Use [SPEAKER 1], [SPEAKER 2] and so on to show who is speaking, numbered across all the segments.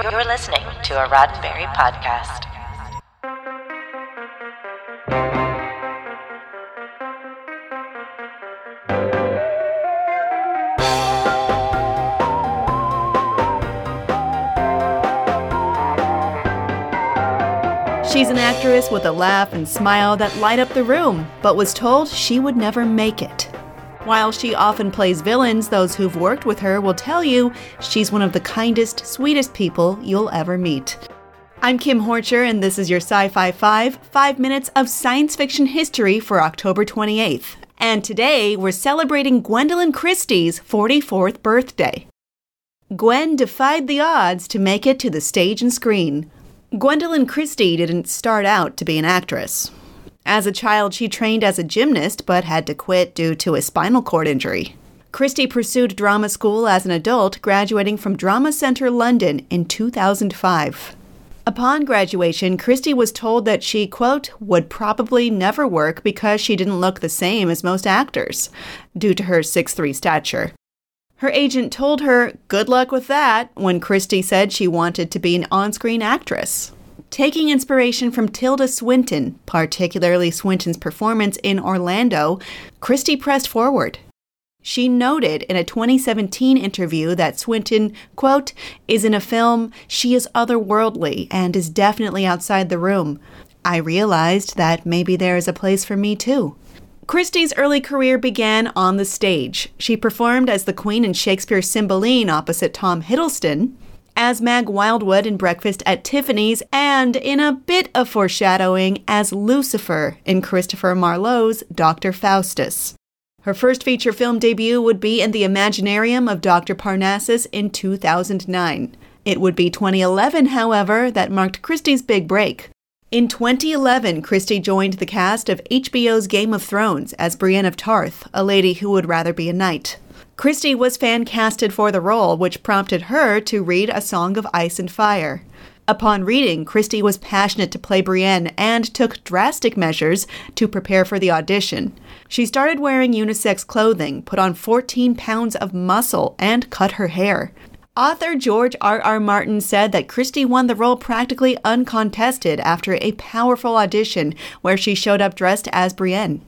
[SPEAKER 1] You're listening to a Roddenberry podcast.
[SPEAKER 2] She's an actress with a laugh and smile that light up the room, but was told she would never make it. While she often plays villains, those who've worked with her will tell you she's one of the kindest, sweetest people you'll ever meet. I'm Kim Horcher, and this is your Sci Fi 5 5 minutes of science fiction history for October 28th. And today we're celebrating Gwendoline Christie's 44th birthday. Gwen defied the odds to make it to the stage and screen. Gwendoline Christie didn't start out to be an actress. As a child, she trained as a gymnast but had to quit due to a spinal cord injury. Christie pursued drama school as an adult, graduating from Drama Centre London in 2005. Upon graduation, Christie was told that she, quote, would probably never work because she didn't look the same as most actors, due to her 6'3 stature. Her agent told her, good luck with that, when Christie said she wanted to be an on screen actress. Taking inspiration from Tilda Swinton, particularly Swinton's performance in Orlando, Christie pressed forward. She noted in a 2017 interview that Swinton, quote, is in a film, she is otherworldly and is definitely outside the room. I realized that maybe there is a place for me too. Christie's early career began on the stage. She performed as the Queen in Shakespeare's Cymbeline opposite Tom Hiddleston, as Mag Wildwood in Breakfast at Tiffany's, and in a bit of foreshadowing as Lucifer in Christopher Marlowe's Dr. Faustus. Her first feature film debut would be in The Imaginarium of Dr. Parnassus in 2009. It would be 2011, however, that marked Christie's big break. In 2011, Christie joined the cast of HBO's Game of Thrones as Brienne of Tarth, a lady who would rather be a knight. Christie was fan casted for the role, which prompted her to read A Song of Ice and Fire. Upon reading, Christie was passionate to play Brienne and took drastic measures to prepare for the audition. She started wearing unisex clothing, put on 14 pounds of muscle, and cut her hair. Author George R. R. Martin said that Christie won the role practically uncontested after a powerful audition where she showed up dressed as Brienne.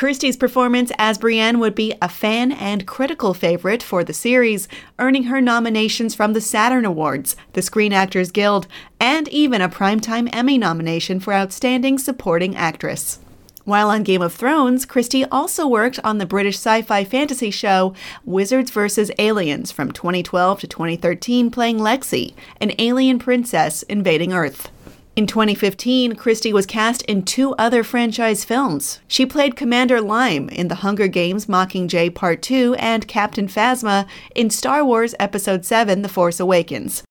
[SPEAKER 2] Christie's performance as Brienne would be a fan and critical favorite for the series, earning her nominations from the Saturn Awards, the Screen Actors Guild, and even a Primetime Emmy nomination for Outstanding Supporting Actress. While on Game of Thrones, Christie also worked on the British sci fi fantasy show Wizards vs. Aliens from 2012 to 2013, playing Lexi, an alien princess invading Earth. In 2015, Christie was cast in two other franchise films. She played Commander Lyme in The Hunger Games Mockingjay Part 2 and Captain Phasma in Star Wars Episode 7 The Force Awakens.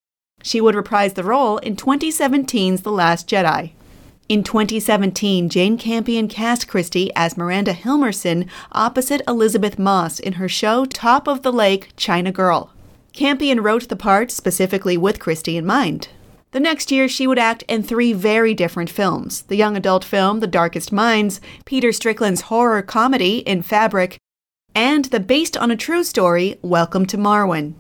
[SPEAKER 2] She would reprise the role in 2017's The Last Jedi. In 2017, Jane Campion cast Christie as Miranda Hilmarson opposite Elisabeth Moss in her show Top of the Lake China Girl. Campion wrote the part specifically with Christie in mind. The next year, she would act in three very different films the young adult film The Darkest Minds, Peter Strickland's horror comedy In Fabric, and the based on a true story Welcome to Marwen.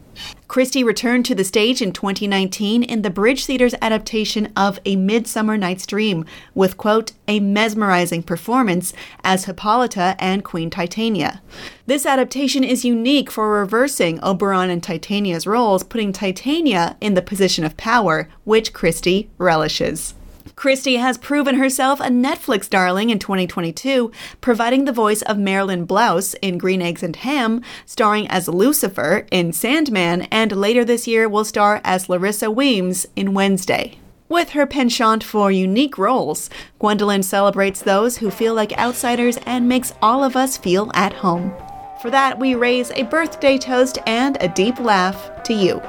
[SPEAKER 2] Christie returned to the stage in 2019 in the Bridge Theater's adaptation of A Midsummer Night's Dream, with, quote, a mesmerizing performance as Hippolyta and Queen Titania. This adaptation is unique for reversing Oberon and Titania's roles, putting Titania in the position of power, which Christie relishes. Christie has proven herself a Netflix darling in 2022, providing the voice of Marilyn Blouse in Green Eggs and Ham, starring as Lucifer in Sandman, and later this year will star as Larissa Weems in Wednesday. With her penchant for unique roles, Gwendoline celebrates those who feel like outsiders and makes all of us feel at home. For that, we raise a birthday toast and a deep laugh to you.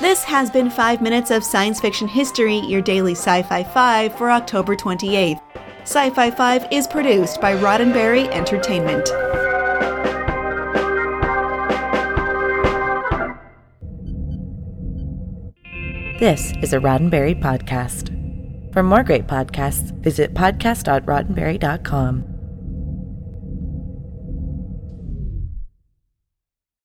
[SPEAKER 2] This has been 5 Minutes of Science Fiction History, your daily Sci Fi 5 for October 28th. Sci Fi 5 is produced by Roddenberry Entertainment.
[SPEAKER 1] This is a Roddenberry podcast. For more great podcasts, visit podcast.roddenberry.com.